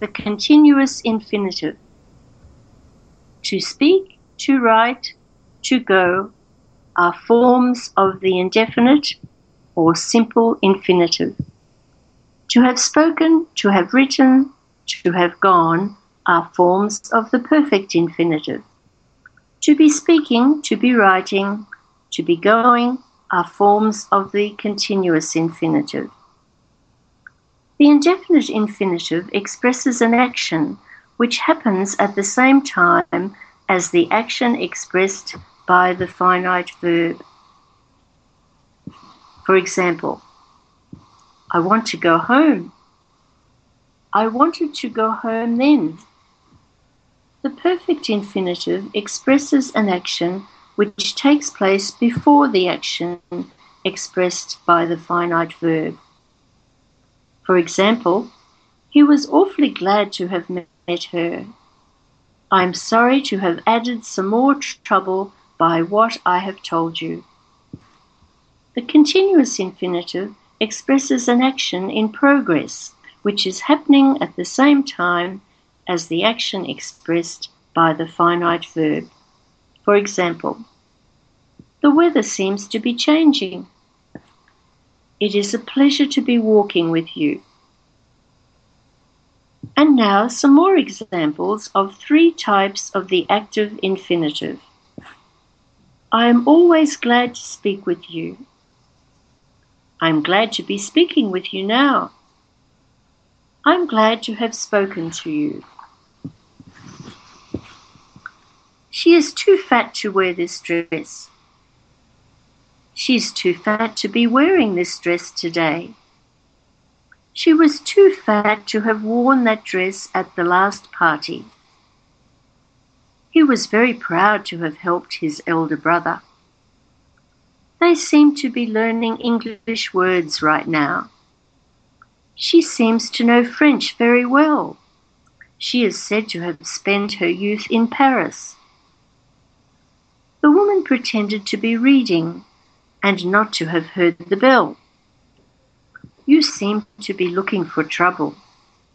the continuous infinitive. To speak, to write, to go are forms of the indefinite or simple infinitive. To have spoken, to have written, to have gone are forms of the perfect infinitive. To be speaking, to be writing, to be going are forms of the continuous infinitive. The indefinite infinitive expresses an action which happens at the same time as the action expressed by the finite verb. For example, I want to go home. I wanted to go home then. The perfect infinitive expresses an action which takes place before the action expressed by the finite verb. For example, he was awfully glad to have met her. I'm sorry to have added some more trouble by what I have told you. The continuous infinitive expresses an action in progress, which is happening at the same time as the action expressed by the finite verb. For example, the weather seems to be changing. It is a pleasure to be walking with you. And now some more examples of three types of the active infinitive. I am always glad to speak with you. I'm glad to be speaking with you now. I'm glad to have spoken to you. She is too fat to wear this dress. She's too fat to be wearing this dress today. She was too fat to have worn that dress at the last party. He was very proud to have helped his elder brother. They seem to be learning English words right now. She seems to know French very well. She is said to have spent her youth in Paris. The woman pretended to be reading and not to have heard the bell. You seem to be looking for trouble.